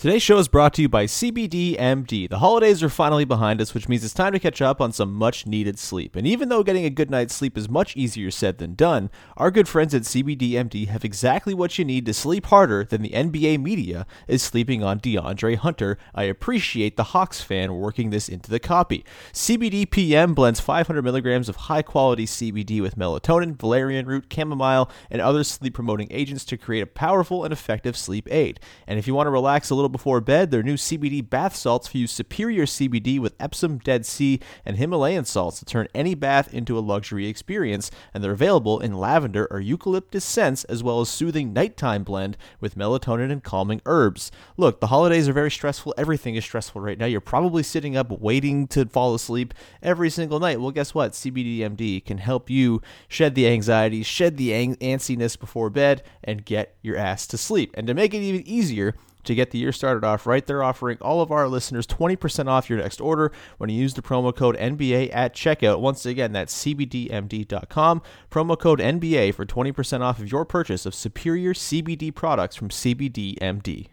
Today's show is brought to you by CBDMD. The holidays are finally behind us, which means it's time to catch up on some much needed sleep. And even though getting a good night's sleep is much easier said than done, our good friends at CBDMD have exactly what you need to sleep harder than the NBA media is sleeping on DeAndre Hunter. I appreciate the Hawks fan working this into the copy. CBD PM blends 500 milligrams of high quality CBD with melatonin, valerian root, chamomile, and other sleep promoting agents to create a powerful and effective sleep aid. And if you want to relax a little before bed, their new CBD bath salts fuse superior CBD with Epsom, Dead Sea, and Himalayan salts to turn any bath into a luxury experience, and they're available in lavender or eucalyptus scents as well as soothing nighttime blend with melatonin and calming herbs. Look, the holidays are very stressful. Everything is stressful right now. You're probably sitting up waiting to fall asleep every single night. Well, guess what? CBDMD can help you shed the anxiety, shed the ang- antsiness before bed, and get your ass to sleep. And to make it even easier, to get the year started off right. They're offering all of our listeners 20% off your next order when you use the promo code NBA at checkout. Once again, that's CBDMD.com. Promo code NBA for 20% off of your purchase of superior CBD products from CBDMD.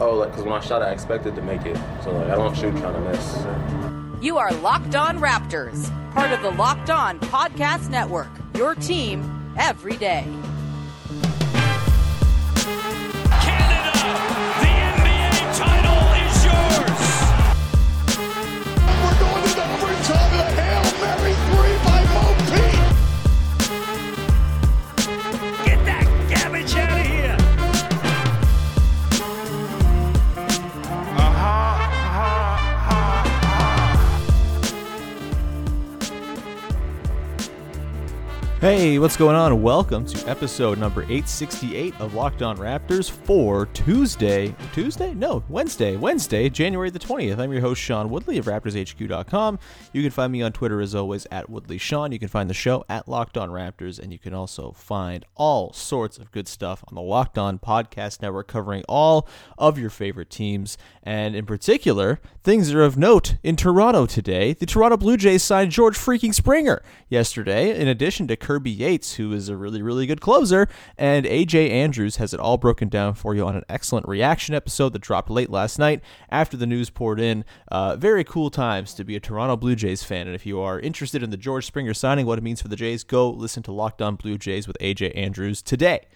Oh, like, because when I shot, I expected to make it. So, like, I don't shoot trying to miss. You are Locked On Raptors, part of the Locked On Podcast Network, your team every day. Hey, what's going on? Welcome to episode number 868 of Locked On Raptors for Tuesday. Tuesday? No, Wednesday. Wednesday, January the 20th. I'm your host, Sean Woodley of RaptorsHQ.com. You can find me on Twitter as always at Woodley Sean. You can find the show at Locked On Raptors, and you can also find all sorts of good stuff on the Locked On Podcast Network covering all of your favorite teams. And in particular, things are of note in Toronto today. The Toronto Blue Jays signed George freaking Springer yesterday, in addition to Kirby Yates, who is a really, really good closer, and AJ Andrews has it all broken down for you on an excellent reaction episode that dropped late last night after the news poured in. Uh, very cool times to be a Toronto Blue Jays fan, and if you are interested in the George Springer signing, what it means for the Jays, go listen to Locked On Blue Jays with AJ Andrews today.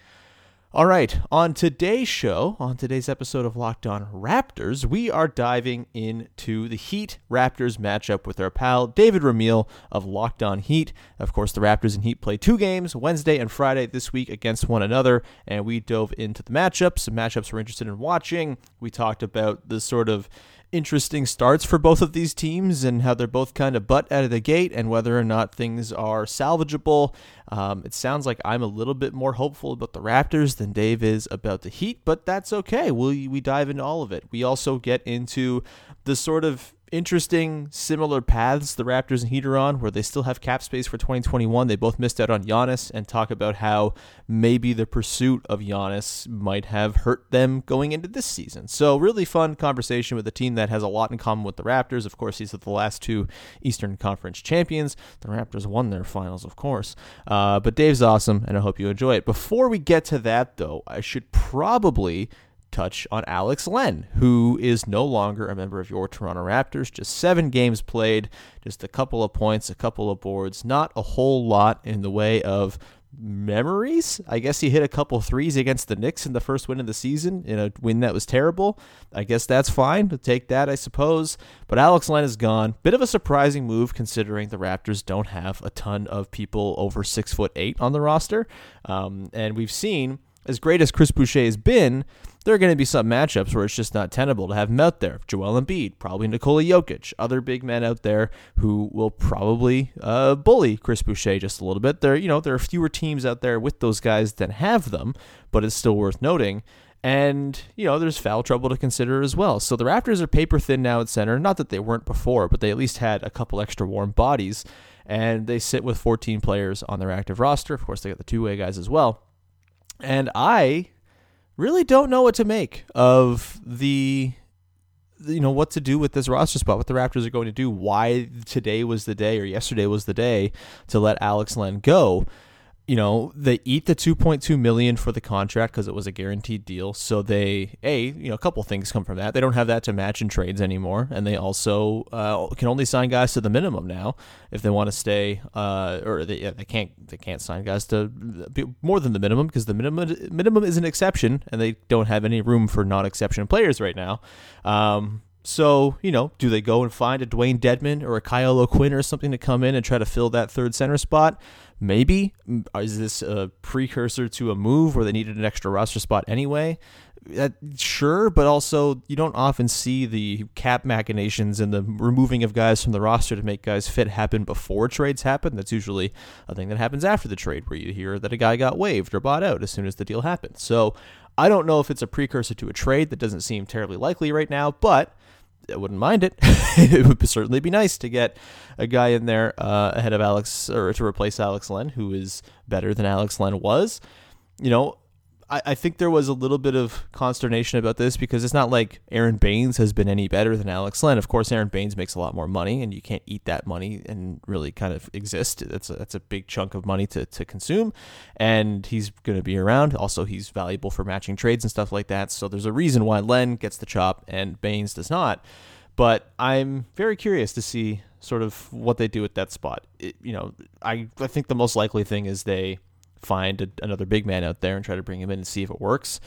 All right, on today's show, on today's episode of Locked On Raptors, we are diving into the Heat Raptors matchup with our pal David Ramil of Locked On Heat. Of course, the Raptors and Heat play two games, Wednesday and Friday this week against one another, and we dove into the matchups, some matchups we're interested in watching. We talked about the sort of interesting starts for both of these teams and how they're both kind of butt out of the gate and whether or not things are salvageable. Um, it sounds like I'm a little bit more hopeful about the Raptors than Dave is about the Heat, but that's okay. We we dive into all of it. We also get into the sort of interesting similar paths the Raptors and Heat are on, where they still have cap space for 2021. They both missed out on Giannis, and talk about how maybe the pursuit of Giannis might have hurt them going into this season. So really fun conversation with a team that has a lot in common with the Raptors. Of course, these are the last two Eastern Conference champions. The Raptors won their finals, of course. Uh, but Dave's awesome, and I hope you enjoy it. Before we get to that, though, I should probably touch on Alex Len, who is no longer a member of your Toronto Raptors. Just seven games played, just a couple of points, a couple of boards, not a whole lot in the way of memories. I guess he hit a couple threes against the Knicks in the first win of the season in a win that was terrible. I guess that's fine to take that, I suppose. But Alex Len is gone. Bit of a surprising move considering the Raptors don't have a ton of people over six foot eight on the roster, um, and we've seen as great as Chris Boucher has been, there are going to be some matchups where it's just not tenable to have him out there. Joel Embiid, probably Nikola Jokic, other big men out there who will probably uh, bully Chris Boucher just a little bit. There, you know, there are fewer teams out there with those guys than have them, but it's still worth noting. And, you know, there's foul trouble to consider as well. So the Raptors are paper thin now at center. Not that they weren't before, but they at least had a couple extra warm bodies. And they sit with 14 players on their active roster. Of course, they got the two way guys as well. And I really don't know what to make of the you know what to do with this roster spot, what the Raptors are going to do, why today was the day or yesterday was the day to let Alex Len go you know they eat the 2.2 million for the contract because it was a guaranteed deal. So they a you know a couple things come from that. They don't have that to match in trades anymore. And they also uh, can only sign guys to the minimum now if they want to stay uh, or they, yeah, they can't they can't sign guys to more than the minimum because the minimum minimum is an exception and they don't have any room for non-exception players right now. Um, so, you know, do they go and find a Dewayne Dedmon or a Kyle O'Quinn or something to come in and try to fill that third center spot? Maybe. Mm, is this a precursor to a move where they needed an extra roster spot anyway? That, sure, but also you don't often see the cap machinations and the removing of guys from the roster to make guys fit happen before trades happen. That's usually a thing that happens after the trade, where you hear that a guy got waived or bought out as soon as the deal happens. So I don't know if it's a precursor to a trade. That doesn't seem terribly likely right now, but I wouldn't mind it. it would certainly be nice to get a guy in there uh, ahead of Alex or to replace Alex Len, who is better than Alex Len was. You know, I, I think there was a little bit of consternation about this because it's not like Aron Baynes has been any better than Alex Len. Of course, Aron Baynes makes a lot more money, and you can't eat that money and really kind of exist. That's a, that's a big chunk of money to, to consume, and he's going to be around. Also, he's valuable for matching trades and stuff like that. So there's a reason why Len gets the chop and Baynes does not. But I'm very curious to see sort of what they do at that spot. It, you know, I I think the most likely thing is they find a, another big man out there and try to bring him in and see if it works.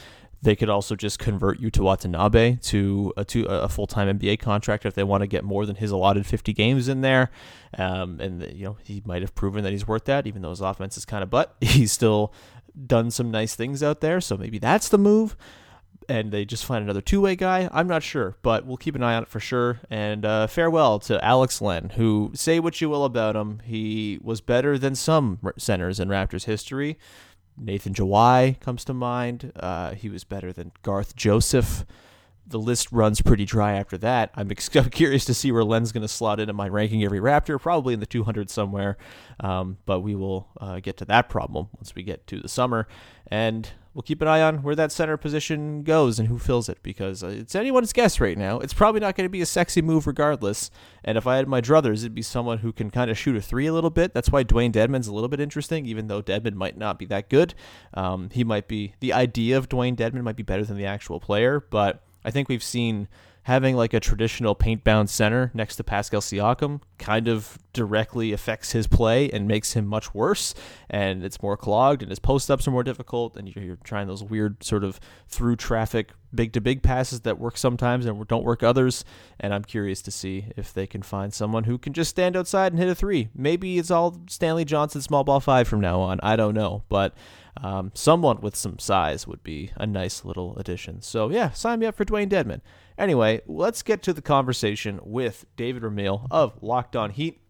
They could also just convert Yuta Watanabe to a to a full time NBA contract if they want to get more than his allotted 50 games in there. Um, and you know he might have proven that he's worth that, even though his offense is kind of butt. He's still done some nice things out there, so maybe that's the move and they just find another two way guy. I'm not sure, but we'll keep an eye on it for sure. And uh, farewell to Alex Len, who, say what you will about him, he was better than some centers in Raptors history. Nathan Jawai comes to mind. Uh, he was better than Garth Joseph. The list runs pretty dry after that. I'm, ex- curious to see where Len's going to slot into my ranking every Raptor, probably in the 200 somewhere. Um, but we will uh, get to that problem once we get to the summer. And we'll keep an eye on where that center position goes and who fills it because uh, it's anyone's guess right now. It's probably not going to be a sexy move regardless. And if I had my druthers, it'd be someone who can kind of shoot a three a little bit. That's why Dewayne Dedmon's a little bit interesting, even though Dedmon might not be that good. Um, he might be the idea of Dewayne Dedmon might be better than the actual player, but I think we've seen having like a traditional paint bound center next to Pascal Siakam kind of directly affects his play and makes him much worse. And it's more clogged, and his post ups are more difficult. And you're, trying those weird sort of through traffic big to big passes that work sometimes and don't work others. And I'm curious to see if they can find someone who can just stand outside and hit a three. Maybe it's all Stanley Johnson small ball five from now on. I don't know, but. Um, someone with some size would be a nice little addition. So, yeah, sign me up for Dewayne Dedmon. Anyway, let's get to the conversation with David Ramil of Locked On Heat.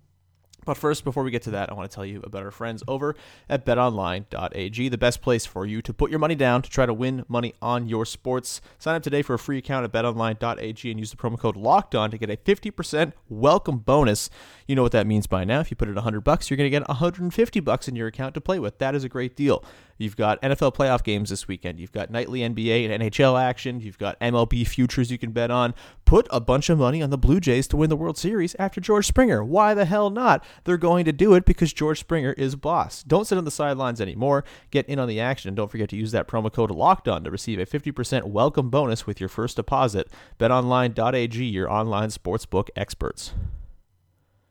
But first, before we get to that, I want to tell you about our friends over at betonline.ag, the best place for you to put your money down to try to win money on your sports. Sign up today for a free account at betonline.ag and use the promo code locked on to get a 50% welcome bonus. You know what that means by now. If you put it 100 bucks, you're going to get 150 bucks in your account to play with. That is a great deal. You've got NFL playoff games this weekend. You've got nightly NBA and NHL action. You've got MLB futures you can bet on. Put a bunch of money on the Blue Jays to win the World Series after George Springer. Why the hell not? They're going to do it because George Springer is boss. Don't sit on the sidelines anymore. Get in on the action. And don't forget to use that promo code LOCKEDON to receive a 50% welcome bonus with your first deposit. BetOnline.ag, your online sportsbook experts.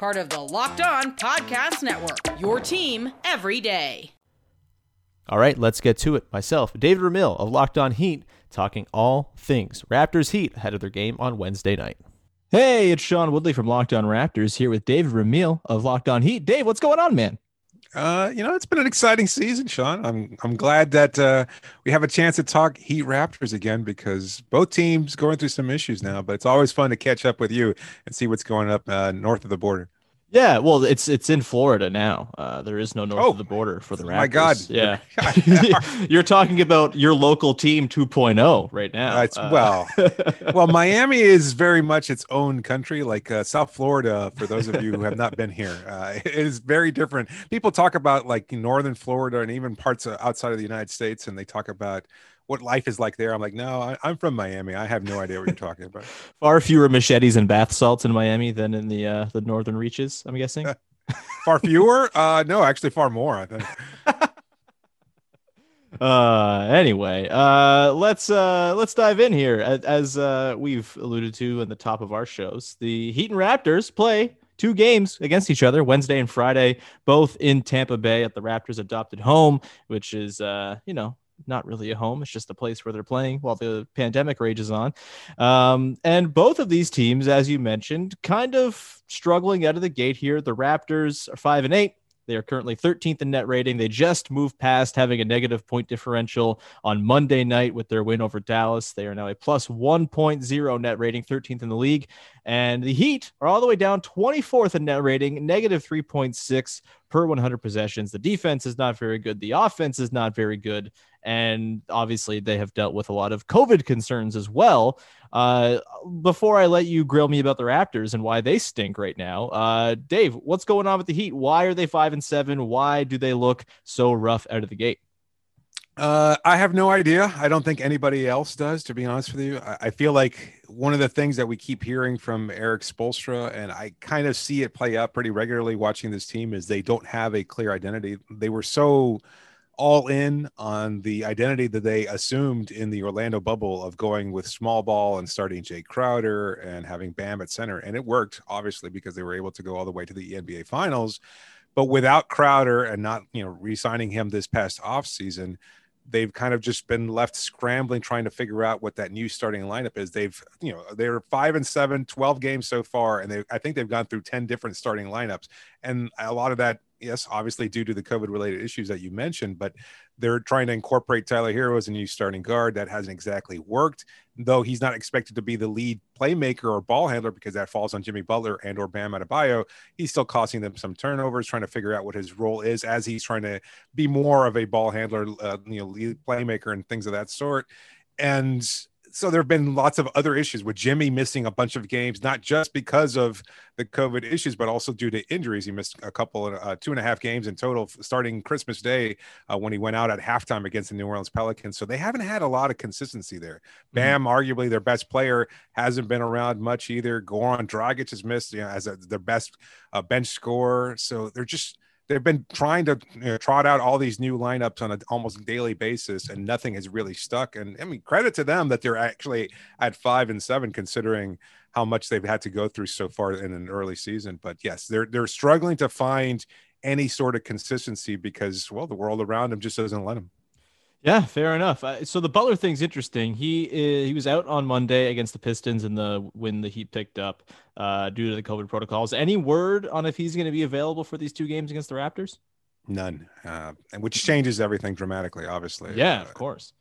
Part of the Locked On Podcast Network. Your team every day. All right, let's get to it. Myself, David Ramil of Locked On Heat, talking all things Raptors Heat ahead of their game on Wednesday night. Hey, it's Sean Woodley from Locked On Raptors here with David Ramil of Locked On Heat. Dave, what's going on, man? Uh, you know, it's been an exciting season, Sean. I'm I'm glad that uh, we have a chance to talk Heat Raptors again because both teams going through some issues now. But it's always fun to catch up with you and see what's going up uh, north of the border. Yeah, well, it's it's in Florida now. Uh, there is no north Oh, of the border for the Raptors. my God. Yeah, you're talking about your local team 2.0 right now. Uh, it's, Uh, well, well, Miami is very much its own country, like uh, South Florida. For those of you who have not been here, uh, it is very different. People talk about like northern Florida and even parts outside of the United States, and they talk about what life is like there. I'm like, no, I, I'm from Miami. I have no idea what you're talking about. far fewer machetes and bath salts in Miami than in the uh, the northern reaches. I'm guessing. Far fewer? Uh, no, actually, far more. I think. uh anyway uh let's uh let's dive in here as, as uh we've alluded to in the top of our shows the heat and raptors play two games against each other wednesday and friday both in tampa bay at the raptors adopted home which is uh you know not really a home it's just a place where they're playing while the pandemic rages on um and both of these teams as you mentioned kind of struggling out of the gate here the raptors are five and eight they are currently 13th in net rating. They just moved past having a negative point differential on Monday night with their win over Dallas. They are now a plus 1.0 net rating, 13th in the league. And the Heat are all the way down 24th in net rating, negative 3.6 per 100 possessions. The defense is not very good. The offense is not very good. And obviously, they have dealt with a lot of COVID concerns as well. Uh, before I let you grill me about the Raptors and why they stink right now, uh, Dave, what's going on with the Heat? Why are they five and seven? Why do they look so rough out of the gate? Uh, I have no idea. I don't think anybody else does, to be honest with you. I, I feel like one of the things that we keep hearing from Erik Spoelstra, and I kind of see it play out pretty regularly watching this team, is they don't have a clear identity. They were so all in on the identity that they assumed in the Orlando bubble of going with small ball and starting Jae Crowder and having Bam at center. And it worked, obviously, because they were able to go all the way to the NBA finals. But without Crowder and not, you know, re-signing him this past offseason, they've kind of just been left scrambling trying to figure out what that new starting lineup is. They've you know they're five and seven 12 games so far and they i think they've gone through 10 different starting lineups. And a lot of that yes obviously due to the covid related issues that you mentioned but they're trying to incorporate tyler herro as a new starting guard that hasn't exactly worked though he's not expected to be the lead playmaker or ball handler because that falls on jimmy butler and or bam Adebayo. he's still costing them some turnovers trying to figure out what his role is as he's trying to be more of a ball handler uh, you know lead playmaker and things of that sort and so there have been lots of other issues with Jimmy missing a bunch of games, not just because of the COVID issues, but also due to injuries. He missed a couple of uh, two and a half games in total, starting Christmas Day uh, when he went out at halftime against the New Orleans Pelicans. So they haven't had a lot of consistency there. Bam, arguably their best player, hasn't been around much either. Goran Dragic has missed you know, as a, their best uh, bench scorer. So they're just they've been trying to you know, trot out all these new lineups on an almost daily basis and nothing has really stuck. And i mean credit to them that they're actually at five and seven considering how much they've had to go through so far in an early season. But yes they're they're struggling to find any sort of consistency because well the world around them just doesn't let them Yeah, fair enough. Uh, so the Butler thing's interesting. He uh, he was out on Monday against the Pistons in the when the Heat picked up uh, due to the COVID protocols. Any word on if he's going to be available for these two games against the Raptors? none uh, and which changes everything dramatically obviously Yeah, Uh, of course.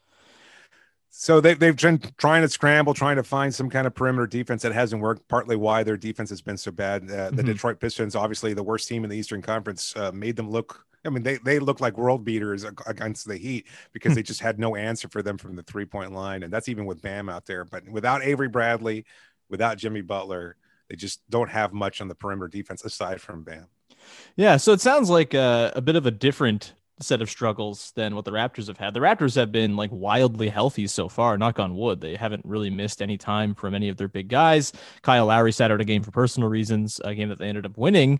So they, they've been trying to scramble, trying to find some kind of perimeter defense that hasn't worked. Partly why their defense has been so bad. Uh, the Mhm. Detroit Pistons, obviously the worst team in the Eastern Conference, uh, made them look. I mean, they they look like world beaters against the Heat because hmm. they just had no answer for them from the three point line, and that's even with Bam out there. But without Avery Bradley, without Jimmy Butler, they just don't have much on the perimeter defense aside from Bam. Yeah, so it sounds like a, a bit of a different set of struggles than what the Raptors have had. The Raptors have been like wildly healthy so far, knock on wood. They haven't really missed any time from any of their big guys. Kyle Lowry sat out a game for personal reasons, a game that they ended up winning.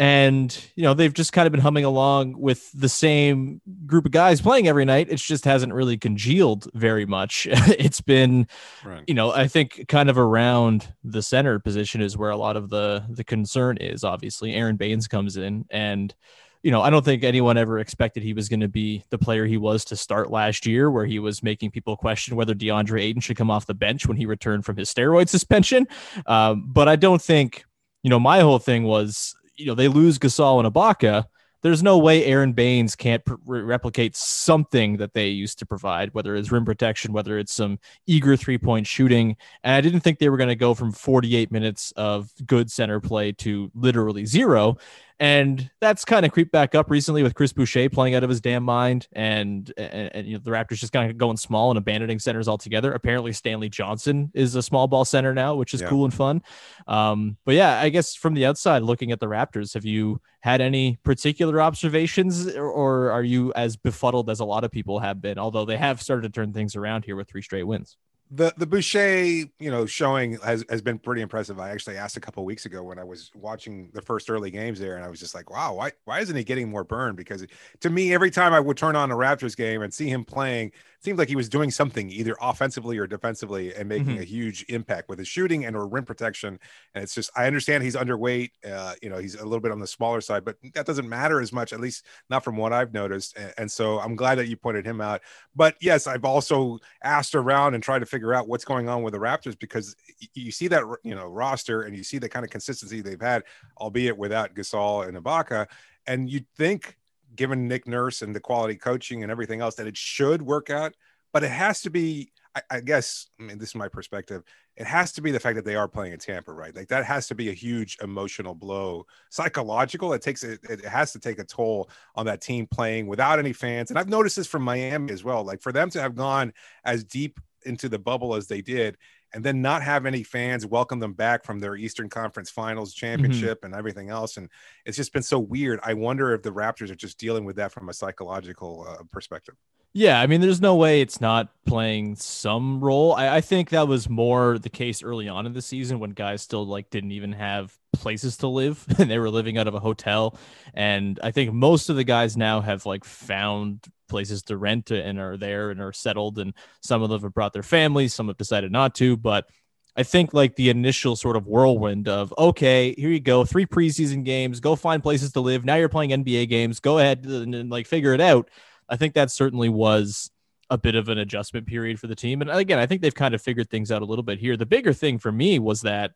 And, you know, they've just kind of been humming along with the same group of guys playing every night. It just hasn't really congealed very much. it's been, Right. you know, I think kind of around the center position is where a lot of the the concern is. Obviously, Aron Baynes comes in, and you know, I don't think anyone ever expected he was going to be the player he was to start last year, where he was making people question whether DeAndre Ayton should come off the bench when he returned from his steroid suspension. Um, but I don't think, you know, my whole thing was, you know, they lose Gasol and Ibaka. There's no way Aron Baynes can't replicate something that they used to provide, whether it's rim protection, whether it's some eager three point shooting. And I didn't think they were going to go from 48 minutes of good center play to literally zero. And that's kind of creeped back up recently with Chris Boucher playing out of his damn mind, and and, and you know, the Raptors just kind of going small and abandoning centers altogether. Apparently, Stanley Johnson is a small ball center now, which is yeah. cool and fun. Um, but yeah, I guess from the outside looking at the Raptors, have you had any particular observations, or, or are you as befuddled as a lot of people have been? Although they have started to turn things around here with three straight wins the the Boucher, you know, showing has, has been pretty impressive. I actually asked a couple weeks ago when I was watching the first early games there, and I was just like, wow, why why isn't he getting more burn? Because to me, every time I would turn on a Raptors game and see him playing, seemed like he was doing something either offensively or defensively and making mm-hmm. a huge impact with his shooting and or rim protection. And it's just I understand he's underweight. Uh, you know, he's a little bit on the smaller side, but that doesn't matter as much, at least not from what I've noticed. And, and so I'm glad that you pointed him out. But yes, I've also asked around and tried to figure out what's going on with the Raptors because you see that you know roster and you see the kind of consistency they've had, albeit without Gasol and Ibaka. And you'd think given Nick Nurse and the quality coaching and everything else, that it should work out. But it has to be, I, I, guess, I mean, this is my perspective. It has to be the fact that they are playing in Tampa, right? Like that has to be a huge emotional blow, psychological. It takes it, it has to take a toll on that team playing without any fans. And I've noticed this from Miami as well. Like for them to have gone as deep into the bubble as they did and then not have any fans welcome them back from their Eastern Conference Finals mm-hmm. championship mm-hmm. and everything else. And it's just been so weird. I wonder if the Raptors are just dealing with that from a psychological uh, perspective. Yeah, I mean, there's no way it's not playing some role. I, I, think that was more the case early on in the season when guys still like didn't even have places to live and they were living out of a hotel. And I think most of the guys now have like found places to rent and are there and are settled. And some of them have brought their families, some have decided not to. But I think like the initial sort of whirlwind of okay, here you go, three preseason games, go find places to live. Now you're playing NBA games. Go ahead and, and like figure it out I think that certainly was a bit of an adjustment period for the team. And again, I think they've kind of figured things out a little bit here. The bigger thing for me was that,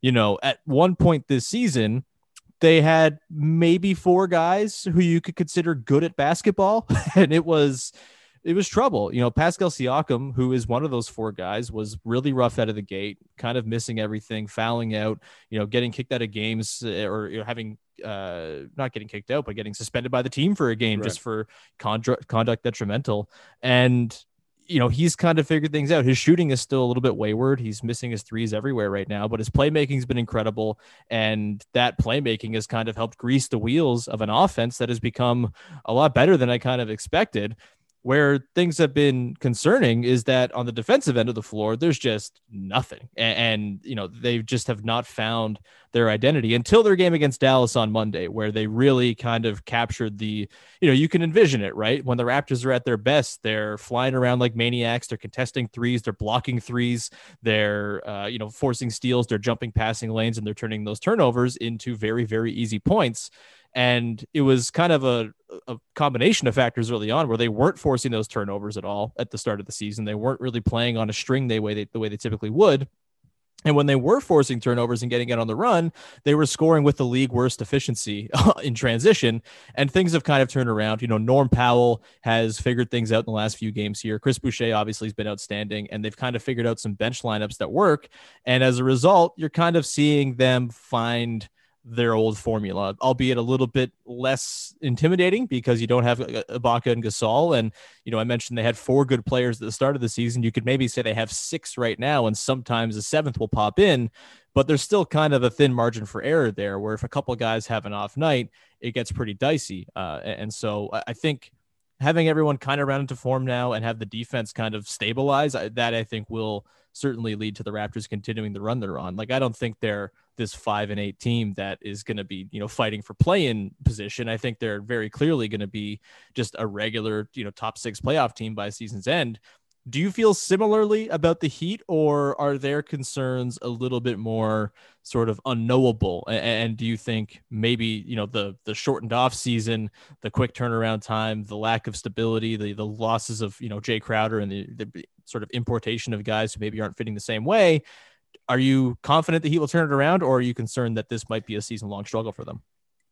you know, at one point this season, they had maybe four guys who you could consider good at basketball. and it was it was trouble. You know, Pascal Siakam, who is one of those four guys, was really rough out of the gate, kind of missing everything, fouling out, you know, getting kicked out of games eh, or you know, having uh, not getting kicked out, but getting suspended by the team for a game right. just for conduct, conduct detrimental. And you know, he's kind of figured things out. His shooting is still a little bit wayward. He's missing his threes everywhere right now, but his playmaking's been incredible. And that playmaking has kind of helped grease the wheels of an offense that has become a lot better than I kind of expected. Where things have been concerning is that on the defensive end of the floor, there's just nothing. And, and, you know, they just have not found their identity until their game against Dallas on Monday, where they really kind of captured the, you know, you can envision it, right? When the Raptors are at their best, they're flying around like maniacs, they're contesting threes, they're blocking threes, they're, uh, you know, forcing steals, they're jumping passing lanes, and they're turning those turnovers into very, very easy points. And it was kind of a, a combination of factors early on where they weren't forcing those turnovers at all at the start of the season. They weren't really playing on a string they way they, the way they typically would. And when they were forcing turnovers and getting it on the run, they were scoring with the league worst efficiency in transition. And things have kind of turned around. You know, Norm Powell has figured things out in the last few games here. Chris Boucher obviously has been outstanding, and they've kind of figured out some bench lineups that work. And as a result, you're kind of seeing them find their old formula, albeit a little bit less intimidating because you don't have uh, Ibaka and Gasol. And, you know, I mentioned they had four good players at the start of the season. You could maybe say they have six right now, and sometimes a seventh will pop in, but there's still kind of a thin margin for error there where if a couple guys have an off night, it gets pretty dicey. Uh, and so I think having everyone kind of round into form now and have the defense kind of stabilize, that I think will certainly lead to the Raptors continuing the run they're on. Like, I don't think they're this five and eight team that is going to be, you know, fighting for play in position. I think they're very clearly going to be just a regular, you know, top six playoff team by season's end. Do you feel similarly about the Heat, or are their concerns a little bit more sort of unknowable? And, do you think maybe you know the the shortened off season, the quick turnaround time, the lack of stability, the the losses of you know Jae Crowder, and the, the sort of importation of guys who maybe aren't fitting the same way? Are you confident that he will turn it around, or are you concerned that this might be a season long struggle for them?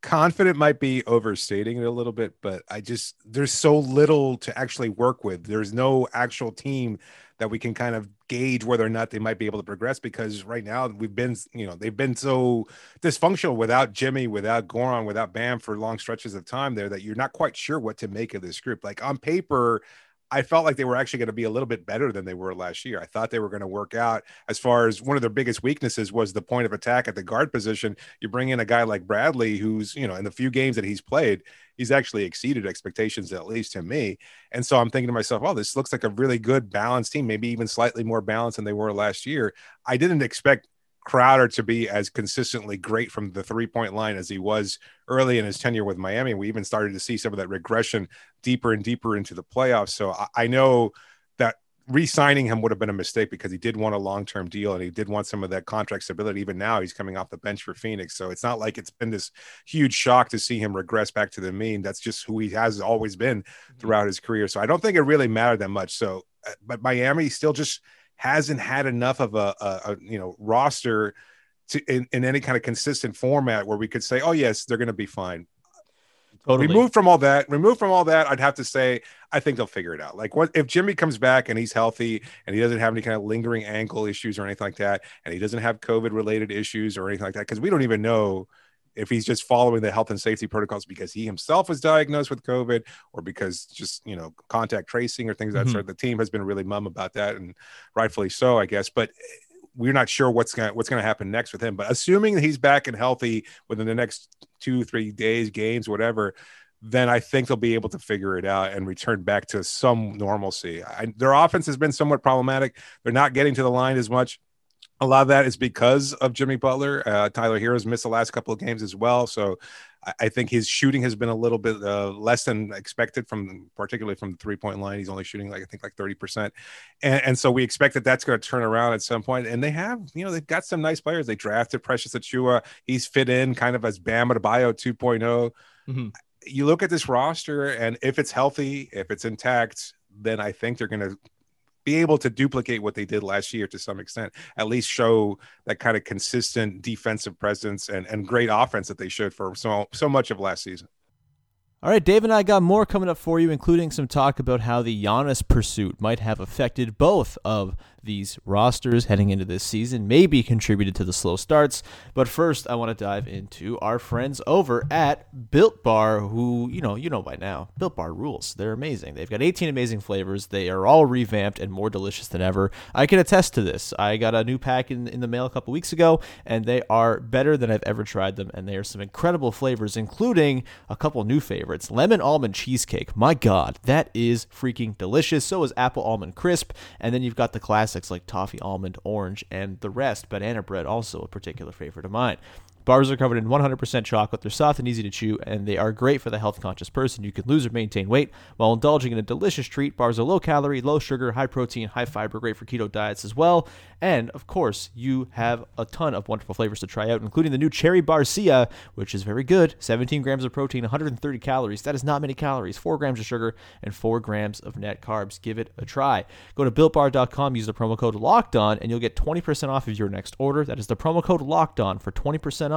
confident might be overstating it a little bit, but I just there's so little to actually work with. There's no actual team that we can kind of gauge whether or not they might be able to progress because right now we've been, you know, they've been so dysfunctional without Jimmy, without Goran, without Bam for long stretches of time there that you're not quite sure what to make of this group. Like on paper, I felt like they were actually going to be a little bit better than they were last year. I thought they were going to work out as far as one of their biggest weaknesses was the point of attack at the guard position. You bring in a guy like Bradley, who's, you know, in the few games that he's played, he's actually exceeded expectations, at least to me. And so I'm thinking to myself, oh, this looks like a really good balanced team, maybe even slightly more balanced than they were last year. I didn't expect Crowder to be as consistently great from the three point line as he was early in his tenure with Miami. We even started to see some of that regression deeper and deeper into the playoffs. So I, I know that re-signing him would have been a mistake because he did want a long-term deal and he did want some of that contract stability. Even now, he's coming off the bench for Phoenix, so it's not like it's been this huge shock to see him regress back to the mean. That's just who he has always been mm-hmm. throughout his career. So I don't think it really mattered that much. So, uh, but Miami still just hasn't had enough of a, a, a you know roster to in, in, any kind of consistent format where we could say, oh yes, they're going to be fine. Totally. Removed from all that, removed from all that, I'd have to say I think they'll figure it out. Like what if Jimmy comes back and he's healthy and he doesn't have any kind of lingering ankle issues or anything like that, and he doesn't have COVID related issues or anything like that, because we don't even know if he's just following the health and safety protocols because he himself was diagnosed with COVID or because just, you know, contact tracing or things of that mm-hmm. sort. The team has been really mum about that and rightfully so, I guess. But we're not sure what's going what's going to happen next with him. But assuming that he's back and healthy within the next two, three days, games, whatever, then I think they'll be able to figure it out and return back to some normalcy. I, their offense has been somewhat problematic. They're not getting to the line as much a lot of that is because of Jimmy Butler. Uh, Tyler Herro's missed the last couple of games as well, so I, I think his shooting has been a little bit uh, less than expected from, particularly from the three point line. He's only shooting like I think like thirty percent, and, and so we expect that that's going to turn around at some point. And they have, you know, they've got some nice players. They drafted Precious Achiuwa. He's fit in kind of as Bam Adebayo 2.0. Mm-hmm. You look at this roster, and if it's healthy, if it's intact, then I think they're going to be able to duplicate what they did last year to some extent, at least show that kind of consistent defensive presence and, and great offense that they showed for so so much of last season. All right, Dave and I got more coming up for you, including some talk about how the Giannis pursuit might have affected both of these rosters heading into this season, maybe contributed to the slow starts. But first, I want to dive into our friends over at Built Bar, who, you know, you know by now, Built Bar rules. They're amazing. They've got 18 amazing flavors. They are all revamped and more delicious than ever. I can attest to this. I got a new pack in, in the mail a couple weeks ago, and they are better than I've ever tried them. And they are some incredible flavors, including a couple new favorites. It's lemon almond cheesecake. My God, that is freaking delicious. So is apple almond crisp. And then you've got the classics like toffee, almond, orange, and the rest. Banana bread, also a particular favorite of mine. Bars are covered in 100% chocolate. They're soft and easy to chew, and they are great for the health conscious person. You can lose or maintain weight while indulging in a delicious treat. Bars are low calorie, low sugar, high protein, high fiber, great for keto diets as well. And of course, you have a ton of wonderful flavors to try out, including the new Cherry Barcia, which is very good. 17 grams of protein, 130 calories. That is not many calories. 4 grams of sugar and 4 grams of net carbs. Give it a try. Go to builtbar.com, use the promo code Locked On, and you'll get 20% off of your next order. That is the promo code Locked On for 20% off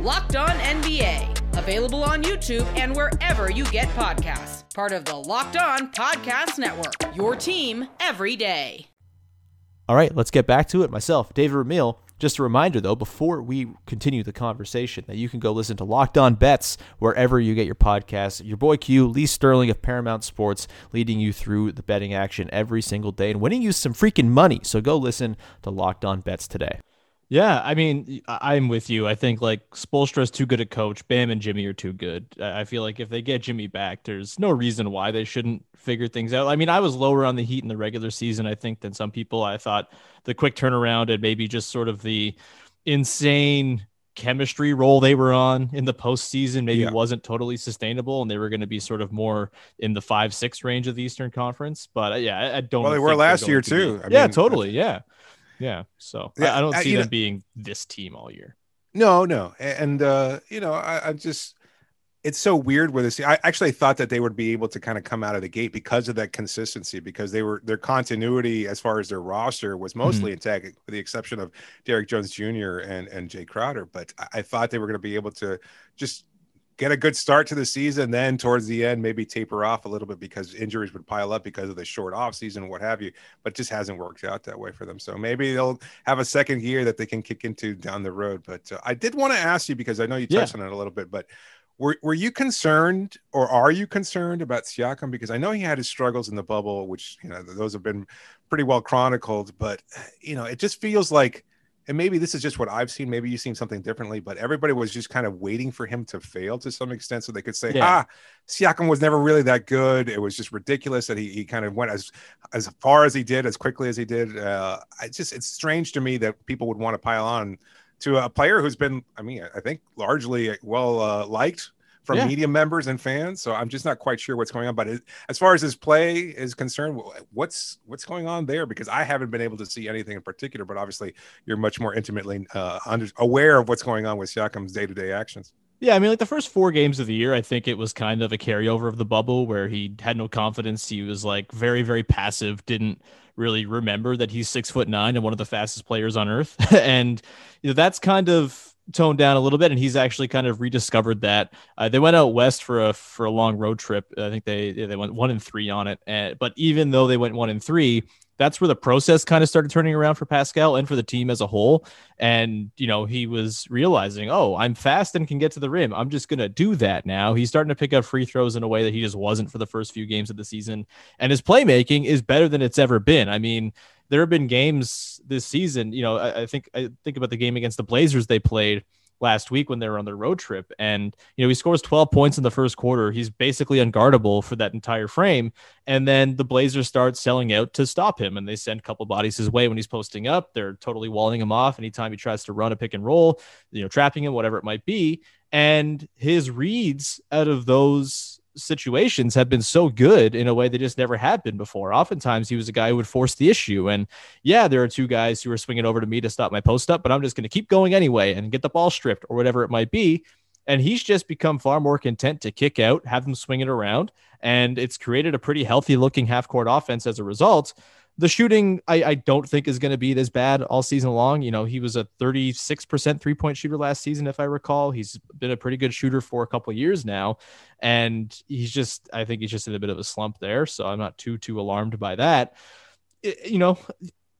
Locked On NBA, available on YouTube and wherever you get podcasts. Part of the Locked On Podcast Network. Your team every day. All right, let's get back to it. Myself, David Ramil. Just a reminder, though, before we continue the conversation, that you can go listen to Locked On Bets wherever you get your podcasts. Your boy Q, Lee Sterling of Paramount Sports, leading you through the betting action every single day and winning you some freaking money. So go listen to Locked On Bets today. Yeah, I mean, I'm with you. I think like Spoelstra's too good a coach. Bam and Jimmy are too good. I feel like if they get Jimmy back, there's no reason why they shouldn't figure things out. I mean, I was lower on the Heat in the regular season, I think, than some people. I thought the quick turnaround and maybe just sort of the insane chemistry role they were on in the postseason maybe yeah. wasn't totally sustainable, and they were going to be sort of more in the five six range of the Eastern Conference. But uh, yeah, I, I, don't. Well, they were last year to too. yeah, mean, totally. Yeah. Yeah. So yeah, I, I, don't see them know, being this team all year. No, no. And, uh, you know, I, I just, it's so weird with this. I actually thought that they would be able to kind of come out of the gate because of that consistency, because they were their continuity as far as their roster was mm-hmm. mostly mm-hmm. intact, with the exception of Derrick Jones Jr. and and Jae Crowder. But I thought they were going to be able to just get a good start to the season, then towards the end, maybe taper off a little bit because injuries would pile up because of the short off season, what have you. But just hasn't worked out that way for them. So maybe they'll have a second year that they can kick into down the road. But uh, I did want to ask you because I know you touched yeah. on it a little bit, but were, were you concerned or are you concerned about Siakam? Because I know he had his struggles in the bubble, which, you know, those have been pretty well chronicled, but, you know, it just feels like and maybe this is just what I've seen. Maybe you've seen something differently, but everybody was just kind of waiting for him to fail to some extent so they could say, yeah. ah, Siakam was never really that good. It was just ridiculous that he, he kind of went as as far as he did, as quickly as he did. Uh, I just it's strange to me that people would want to pile on to a player who's been, I mean, I think largely well uh, liked from yeah. media members and fans. So I'm just not quite sure what's going on. But it, as far as his play is concerned, what's what's going on there? Because I haven't been able to see anything in particular. But obviously, you're much more intimately uh, under, aware of what's going on with Siakam's day to day actions. Yeah, I mean, like the first four games of the year, I think it was kind of a carryover of the bubble where he had no confidence. He was like very, very passive, didn't really remember that he's six foot nine and one of the fastest players on earth. and you know, that's kind of toned down a little bit, and he's actually kind of rediscovered that. Uh, they went out west for a for a long road trip. I think they they went one and three on it. And, but even though they went one and three, that's where the process kind of started turning around for Pascal and for the team as a whole. And you know, he was realizing, oh, I'm fast and can get to the rim. I'm just gonna do that now. He's starting to pick up free throws in a way that he just wasn't for the first few games of the season, and his playmaking is better than it's ever been. I mean there have been games this season. You know, I, I, think I think about the game against the Blazers they played last week when they were on their road trip, and you know he scores 12 points in the first quarter. He's basically unguardable for that entire frame, and then the Blazers start selling out to stop him, and they send a couple bodies his way when he's posting up. They're totally walling him off anytime he tries to run a pick and roll, you know, trapping him, whatever it might be. And his reads out of those situations have been so good in a way they just never had been before. Oftentimes, he was a guy who would force the issue. And yeah, there are two guys who are swinging over to me to stop my post up, but I'm just going to keep going anyway and get the ball stripped or whatever it might be. And he's just become far more content to kick out, have them swing it around. And it's created a pretty healthy looking half court offense as a result the shooting I, I don't think is going to be this bad all season long. You know, he was a 36% three point shooter last season, if I recall. He's been a pretty good shooter for a couple years now. And he's just, I think he's just in a bit of a slump there. So I'm not too, too alarmed by that. It, you know,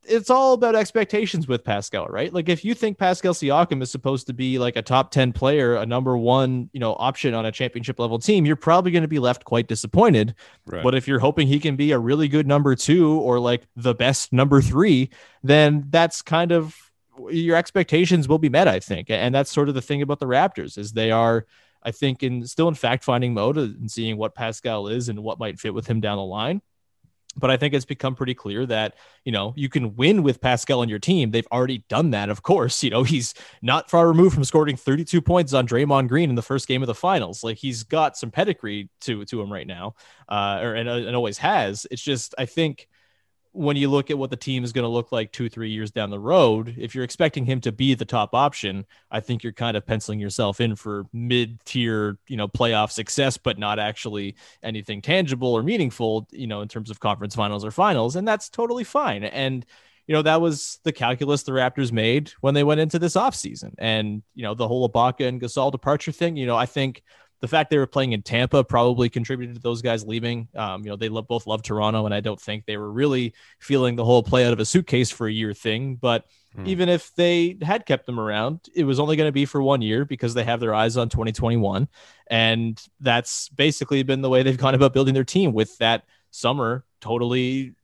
it's all about expectations with Pascal, right? Like if you think Pascal Siakam is supposed to be like a top 10 player, a number one, you know, option on a championship level team, you're probably going to be left quite disappointed. Right. But if you're hoping he can be a really good number two or like the best number three, then that's kind of your expectations will be met, I think. And that's sort of the thing about the Raptors is they are, I think, in still in fact finding mode and seeing what Pascal is and what might fit with him down the line. But I think it's become pretty clear that, you know, you can win with Pascal on your team. They've already done that, of course. You know, he's not far removed from scoring 32 points on Draymond Green in the first game of the finals. Like he's got some pedigree to to him right now, uh, or and, and always has. It's just I think when you look at what the team is going to look like two, three years down the road, if you're expecting him to be the top option, I think you're kind of penciling yourself in for mid-tier, you know, playoff success, but not actually anything tangible or meaningful, you know, in terms of conference finals or finals, and that's totally fine. And you know, that was the calculus the Raptors made when they went into this offseason. And, you know, the whole Ibaka and Gasol departure thing, you know, I think the fact they were playing in Tampa probably contributed to those guys leaving. Um, you know, they lo- both love Toronto, and I don't think they were really feeling the whole play out of a suitcase for a year thing. But hmm. even if they had kept them around, it was only going to be for one year because they have their eyes on 2021. And that's basically been the way they've gone about building their team with that summer totally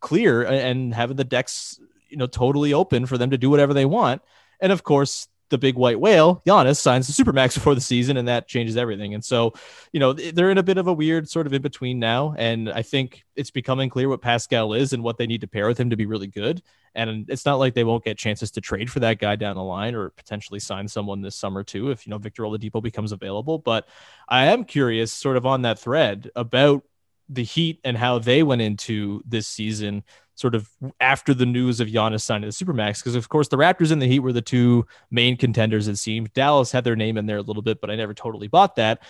clear and having the decks, you know, totally open for them to do whatever they want And of course, the big white whale, Giannis, signs the supermax before the season, and that changes everything. And so, you know, they're in a bit of a weird sort of in between now. And I think it's becoming clear what Pascal is and what they need to pair with him to be really good. And it's not like they won't get chances to trade for that guy down the line or potentially sign someone this summer too, if you know Victor Oladipo becomes available. But I am curious, sort of on that thread, about the Heat and how they went into this season sort of after the news of Giannis signing the Supermax. Because, of course, the Raptors and the Heat were the two main contenders, it seemed. Dallas had their name in there a little bit, but I never totally bought that.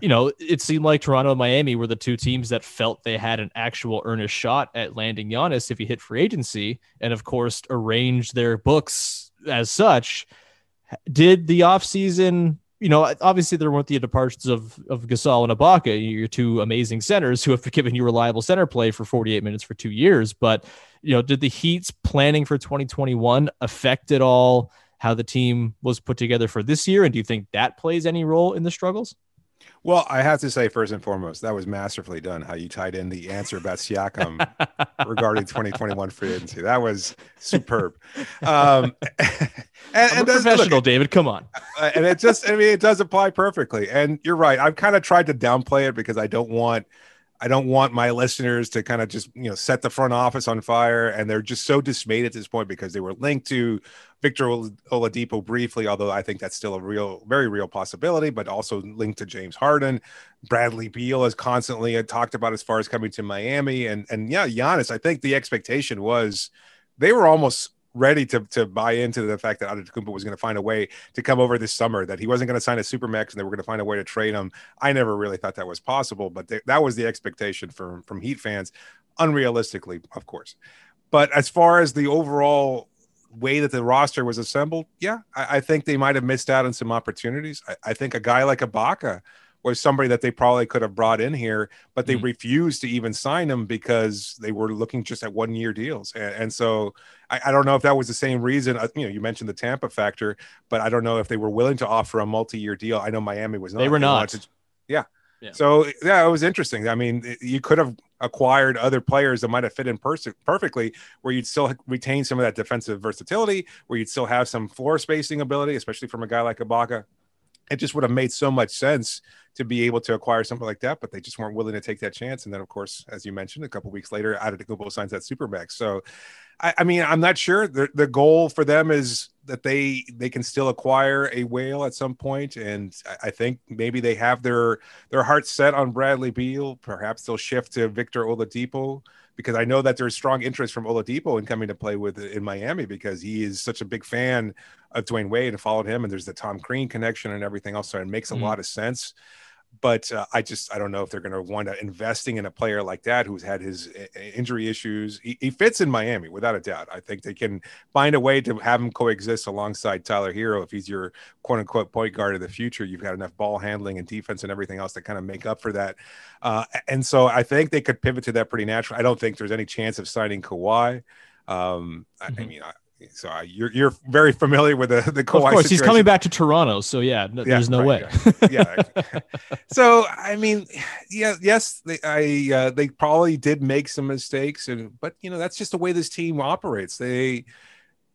You know, it seemed like Toronto and Miami were the two teams that felt they had an actual earnest shot at landing Giannis if he hit free agency, and of course, arranged their books as such. Did the offseason you know, obviously there weren't the departures of of Gasol and Ibaka, your two amazing centers who have given you reliable center play for 48 minutes for two years. But you know, did the Heat's planning for 2021 affect at all how the team was put together for this year? And do you think that plays any role in the struggles? Well, I have to say, first and foremost, that was masterfully done. How you tied in the answer about Siakam regarding 2021 free agency. That was superb. Um, and, and professional, look, David. Come on. Uh, and it just, I mean, it does apply perfectly. And you're right. I've kind of tried to downplay it because I don't want I don't want my listeners to kind of just you know set the front office on fire, and they're just so dismayed at this point because they were linked to Victor Oladipo briefly, although I think that's still a real, very real possibility, but also linked to James Harden. Bradley Beal is constantly talked about as far as coming to Miami, and and yeah, Giannis. I think the expectation was they were almost ready to to buy into the fact that Antetokounmpo was going to find a way to come over this summer, that he wasn't going to sign a supermax, and they were going to find a way to trade him. I never really thought that was possible, but th- that was the expectation from from Heat fans, unrealistically, of course. But as far as the overall way that the roster was assembled, yeah, I, I think they might have missed out on some opportunities. I, I think a guy like Ibaka was somebody that they probably could have brought in here, but they mm-hmm. refused to even sign him because they were looking just at one year deals. And, and so I, I, don't know if that was the same reason. Uh, you know, you mentioned the Tampa factor, but I don't know if they were willing to offer a multi year deal. I know Miami was not. They were not. To, yeah. yeah. So yeah, it was interesting. I mean, you could have acquired other players that might have fit in pers- perfectly, where you'd still retain some of that defensive versatility, where you'd still have some floor spacing ability, especially from a guy like Ibaka. It just would have made so much sense to be able to acquire something like that, but they just weren't willing to take that chance. And then, of course, as you mentioned, a couple weeks later, Antetokounmpo signs that supermax. So, I, I, mean, I'm not sure. The, the goal for them is that they they can still acquire a whale at some point, and I, I think maybe they have their their hearts set on Bradley Beal. Perhaps they'll shift to Victor Oladipo because I know that there's strong interest from Oladipo in coming to play with in Miami because he is such a big fan of Dwyane Wade and followed him, and there's the Tom Crean connection and everything else. So it makes a mm-hmm. lot of sense but uh, I just I don't know if they're going to wind up investing in a player like that who's had his uh, injury issues. He, he, fits in Miami without a doubt. I think they can find a way to have him coexist alongside Tyler Herro if he's your quote unquote point guard of the future. You've got enough ball handling and defense and everything else to kind of make up for that. Uh, and so I think they could pivot to that pretty naturally. I don't think there's any chance of signing Kawhi. Um, mm-hmm. I, I, mean, I, so uh, you're you're very familiar with the the Kawhi. Of course, situation. he's coming back to Toronto, so yeah, no, yeah there's no right, way. Yeah. yeah. so I mean, yeah, yes, they, I uh, they probably did make some mistakes, and but you know that's just the way this team operates. They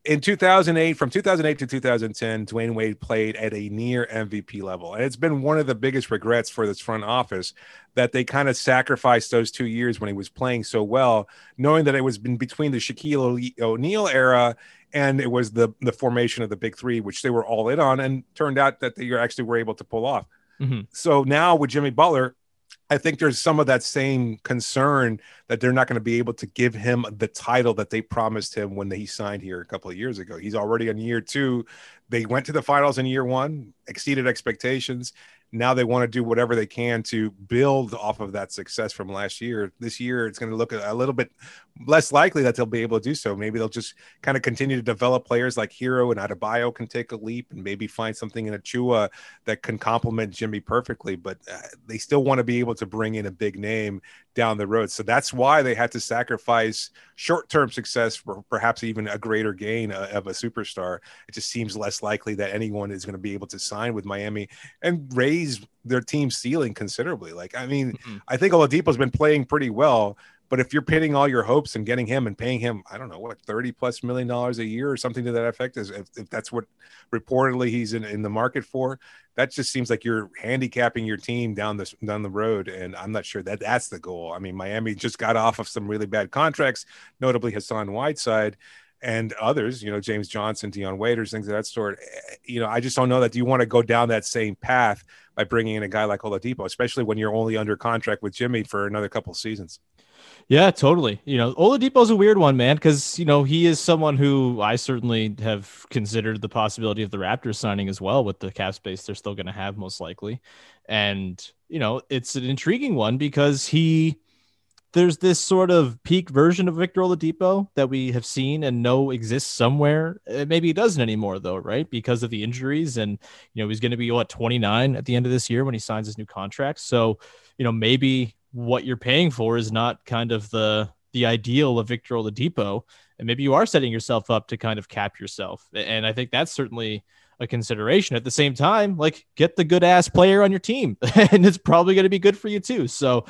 in 2008, from 2008 to 2010, Dwyane Wade played at a near MVP level. And it's been one of the biggest regrets for this front office that they kind of sacrificed those two years when he was playing so well, knowing that it was been between the Shaquille O'Neal era and it was the the formation of the big three, which they were all in on, and turned out that they actually were able to pull off. Mm-hmm. So now with Jimmy Butler, I think there's some of that same concern that they're not going to be able to give him the title that they promised him when he signed here a couple of years ago. He's already in year two. They went to the finals in year one, exceeded expectations now they want to do whatever they can to build off of that success from last year. This year, it's going to look a little bit less likely that they'll be able to do so. Maybe they'll just kind of continue to develop players like Herro and Adebayo can take a leap and maybe find something in Achiuwa that can complement Jimmy perfectly. But uh, they still want to be able to bring in a big name down the road. So that's why they had to sacrifice short-term success for perhaps even a greater gain uh, of a superstar. It just seems less likely that anyone is going to be able to sign with Miami and raise their team ceiling considerably. Like, I mean, mm-hmm. I think Oladipo's been playing pretty well, But if you're pinning all your hopes and getting him and paying him, I don't know what thirty plus million dollars a year or something to that effect, is if, if that's what reportedly he's in, in the market for, that just seems like you're handicapping your team down this down the road. And I'm not sure that that's the goal. I mean, Miami just got off of some really bad contracts, notably Hassan Whiteside and others, you know, James Johnson, Dion Waiters, things of that sort. Eh, you know, I just don't know that you want to go down that same path by bringing in a guy like Oladipo, especially when you're only under contract with Jimmy for another couple seasons. Yeah, totally. You know, Oladipo's a weird one, man, because you know he is someone who I certainly have considered the possibility of the Raptors signing as well with the cap space they're still going to have most likely, and you know it's an intriguing one because he there's this sort of peak version of Victor Oladipo that we have seen and know exists somewhere. Uh, maybe he doesn't anymore though, right? Because of the injuries, and you know he's going to be what 29 at the end of this year when he signs his new contract. So, you know, maybe what you're paying for is not kind of the the ideal of Victor Oladipo, and maybe you are setting yourself up to kind of cap yourself. And I think that's certainly a consideration. At the same time, like get the good ass player on your team, and it's probably going to be good for you too. So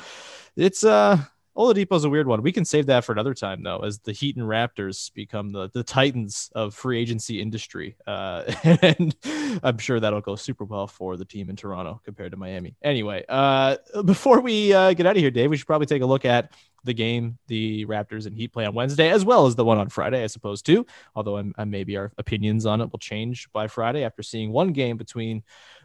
it's uh Oladipo's a weird one. We can save that for another time, though, as the Heat and Raptors become the, the titans of free agency industry. Uh, and I'm sure that'll go super well for the team in Toronto compared to Miami. Anyway, uh, before we uh, get out of here, Dave, we should probably take a look at the game the Raptors and Heat play on Wednesday, as well as the one on Friday, I suppose, too. Although I'm, I'm maybe our opinions on it will change by Friday after seeing one game between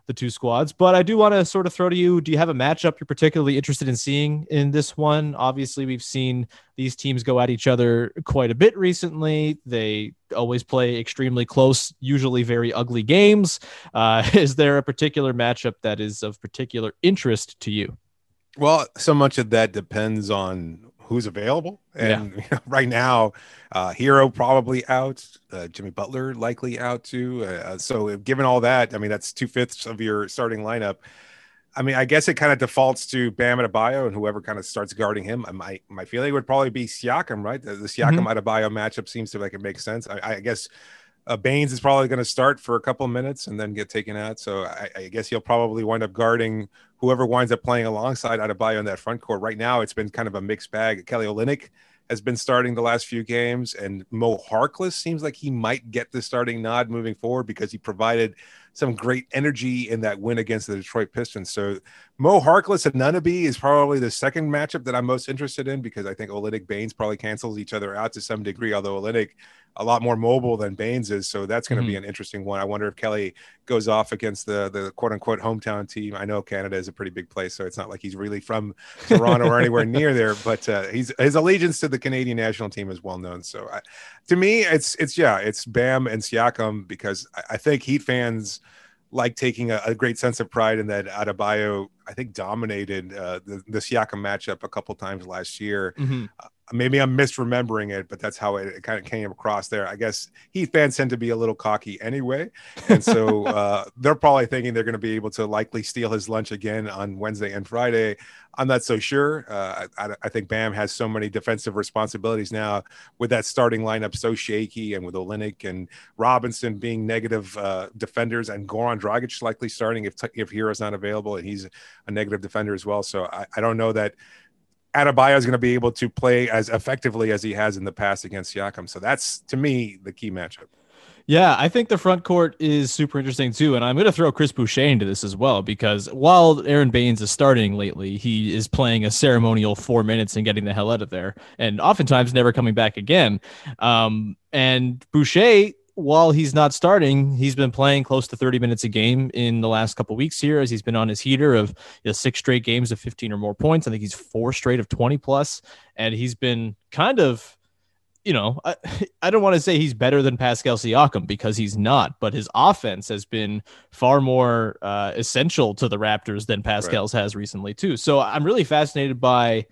the two squads. But I do want to sort of throw to you do you have a matchup you're particularly interested in seeing in this one? Obviously, we've seen these teams go at each other quite a bit recently. They always play extremely close, usually very ugly games. Uh, is there a particular matchup that is of particular interest to you? Well, so much of that depends on who's available. And yeah. you know, right now, uh, Herro probably out, uh, Jimmy Butler likely out too. Uh, so, given all that, I mean, that's two fifths of your starting lineup. I mean, I guess it kind of defaults to Bam Adebayo and whoever kind of starts guarding him. My my feeling would probably be Siakam, right? The, the Siakam mm-hmm. Adebayo matchup seems to like it makes sense. I, I guess uh, Baynes is probably going to start for a couple minutes and then get taken out. So I, I, guess he'll probably wind up guarding whoever winds up playing alongside Adebayo in that front court. Right now, it's been kind of a mixed bag. Kelly Olynyk has been starting the last few games, and Mo Harkless seems like he might get the starting nod moving forward because he provided some great energy in that win against the Detroit Pistons. So Mo Harkless and Anunoby is probably the second matchup that I'm most interested in because I think Olynyk Baynes probably cancels each other out to some degree, although Olynyk a lot more mobile than Baynes is. So that's going to mm-hmm. be an interesting one. I wonder if Kelly goes off against the the quote unquote hometown team. I know Canada is a pretty big place, so it's not like he's really from Toronto or anywhere near there. But uh, he's his allegiance to the Canadian national team is well known. So I, to me, it's it's yeah, it's Bam and Siakam because I, I think Heat fans like taking a, a, great sense of pride in that Adebayo, I think, dominated uh, the, the Siakam matchup a couple times last year. Mm-hmm. Uh, maybe I'm misremembering it, but that's how it, it, kind of came across there. I guess Heat fans tend to be a little cocky anyway, and so uh, they're probably thinking they're going to be able to likely steal his lunch again on Wednesday and Friday. I'm not so sure. Uh, I, I, think Bam has so many defensive responsibilities now with that starting lineup so shaky, and with Olynyk and Robinson being negative uh, defenders, and Goran Dragic likely starting if if Herro's not available, and he's a negative defender as well. So I, I don't know that Adebayo is going to be able to play as effectively as he has in the past against Siakam. So that's to me the key matchup. Yeah, I think the front court is super interesting too. And I'm going to throw Chris Boucher into this as well because while Aron Baynes is starting lately, he is playing a ceremonial four minutes and getting the hell out of there and oftentimes never coming back again. Um, and Boucher while he's not starting, he's been playing close to 30 minutes a game in the last couple weeks here as he's been on his heater of you know, six straight games of 15 or more points. I think he's four straight of 20 plus, and he's been kind of, you know, I, I don't want to say he's better than Pascal Siakam because he's not, but his offense has been far more uh, essential to the Raptors than Pascal's right. has recently too. So I'm really fascinated by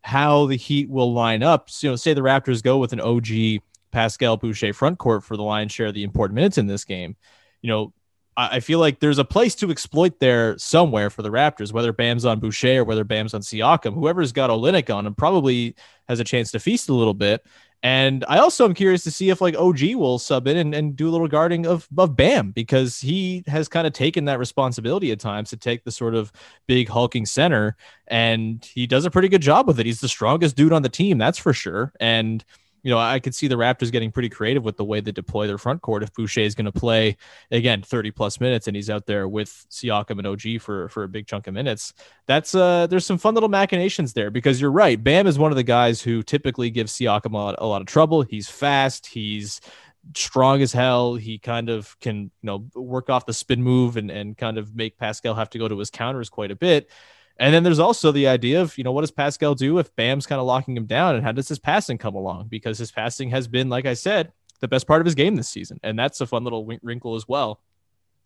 how the Heat will line up. So, you know, say the Raptors go with an OG Pascal Boucher front court for the lion's share of the important minutes in this game. You know, I feel like there's a place to exploit there somewhere for the Raptors, whether Bam's on Boucher or whether Bam's on Siakam. Whoever's got Olynyk on him probably has a chance to feast a little bit. And I also am curious to see if like OG will sub in and, and do a little guarding of, of Bam because he has kind of taken that responsibility at times to take the sort of big hulking center and he does a pretty good job with it. He's the strongest dude on the team, that's for sure. And you know, I could see the Raptors getting pretty creative with the way they deploy their front court. If Boucher is going to play again 30 plus minutes and he's out there with Siakam and OG for for a big chunk of minutes, that's uh there's some fun little machinations there because you're right. Bam is one of the guys who typically gives Siakam a lot, a lot of trouble. He's fast. He's strong as hell. He kind of can, you know, work off the spin move and, and kind of make Pascal have to go to his counters quite a bit. And then there's also the idea of, you know, what does Pascal do if Bam's kind of locking him down and how does his passing come along? Because his passing has been, like I said, the best part of his game this season. And that's a fun little wrinkle as well.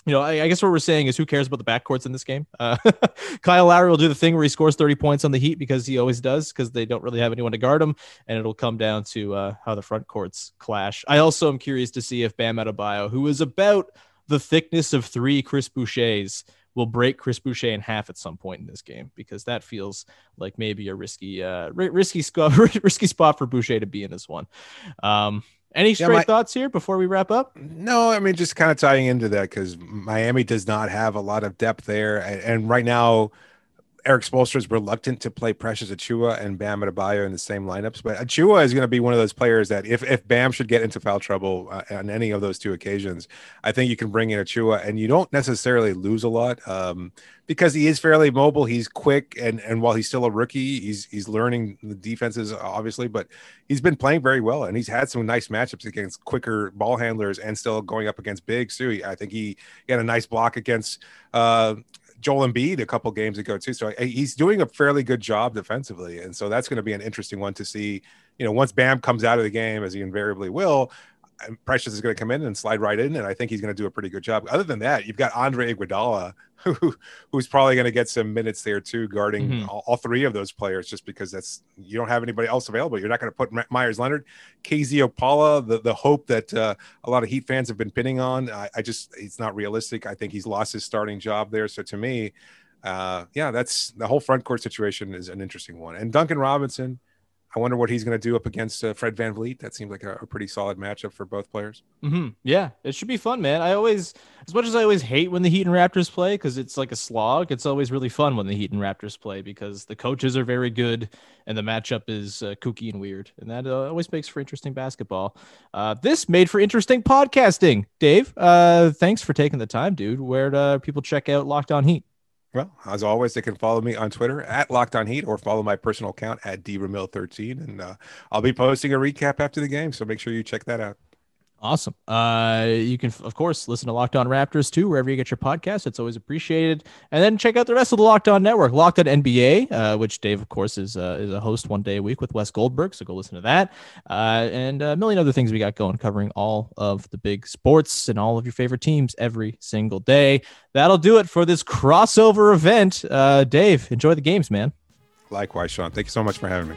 You know, I, I guess what we're saying is who cares about the backcourts in this game? Uh, Kyle Lowry will do the thing where he scores 30 points on the Heat because he always does because they don't really have anyone to guard him. And it'll come down to uh, how the front courts clash. I also am curious to see if Bam Adebayo, who is about the thickness of three Chris Bouchers, will break Chris Boucher in half at some point in this game because that feels like maybe a risky, uh, risky, risky spot for Boucher to be in this one. Um, any straight yeah, my, thoughts here before we wrap up? No, I mean just kind of tying into that because Miami does not have a lot of depth there, and, and right now Erik Spoelstra is reluctant to play Precious Achiuwa and Bam Adebayo in the same lineups, but Achiuwa is going to be one of those players that if, if Bam should get into foul trouble uh, on any of those two occasions, I think you can bring in Achiuwa and you don't necessarily lose a lot um, because he is fairly mobile. He's quick, and and while he's still a rookie, he's he's learning the defenses obviously, but he's been playing very well and he's had some nice matchups against quicker ball handlers and still going up against bigs too. I think he, he had a nice block against. Uh, Joel Embiid a couple games ago too. So he's doing a fairly good job defensively, and so that's going to be an interesting one to see. You know, once Bam comes out of the game, as he invariably will, Precious is going to come in and slide right in, and I think he's going to do a pretty good job. Other than that, you've got Andre Iguodala, who, who's probably going to get some minutes there too, guarding mm-hmm. all, all, three of those players, just because that's you don't have anybody else available. You're not going to put Meyers Leonard, KZ Okpala, the the hope that uh, a lot of Heat fans have been pinning on. I, I, just it's not realistic. I think he's lost his starting job there. So to me, uh, yeah, that's the whole front court situation is an interesting one. And Duncan Robinson I wonder what he's going to do up against uh, Fred VanVleet. That seems like a, a, pretty solid matchup for both players. Mm-hmm. Yeah, it should be fun, man. I always, as much as I always hate when the Heat and Raptors play because it's like a slog, it's always really fun when the Heat and Raptors play because the coaches are very good and the matchup is uh, kooky and weird. And that uh, always makes for interesting basketball. Uh, this made for interesting podcasting. Dave, uh, thanks for taking the time, dude. Where do people check out Locked On Heat? Well, as always, they can follow me on Twitter at Locked On Heat or follow my personal account at DRamil13. And uh, I'll be posting a recap after the game. So make sure you check that out. Awesome. Uh, you can, of course, listen to Locked On Raptors too, wherever you get your podcast. It's always appreciated. And then check out the rest of the Locked On Network, Locked On NBA, uh, which Dave, of course, is uh, is a host one day a week with Wes Goldberg. So go listen to that. Uh, and a million other things we got going, covering all of the big sports and all of your favorite teams every single day. That'll do it for this crossover event. Uh, Dave, enjoy the games, man. Likewise, Sean. Thank you so much for having me.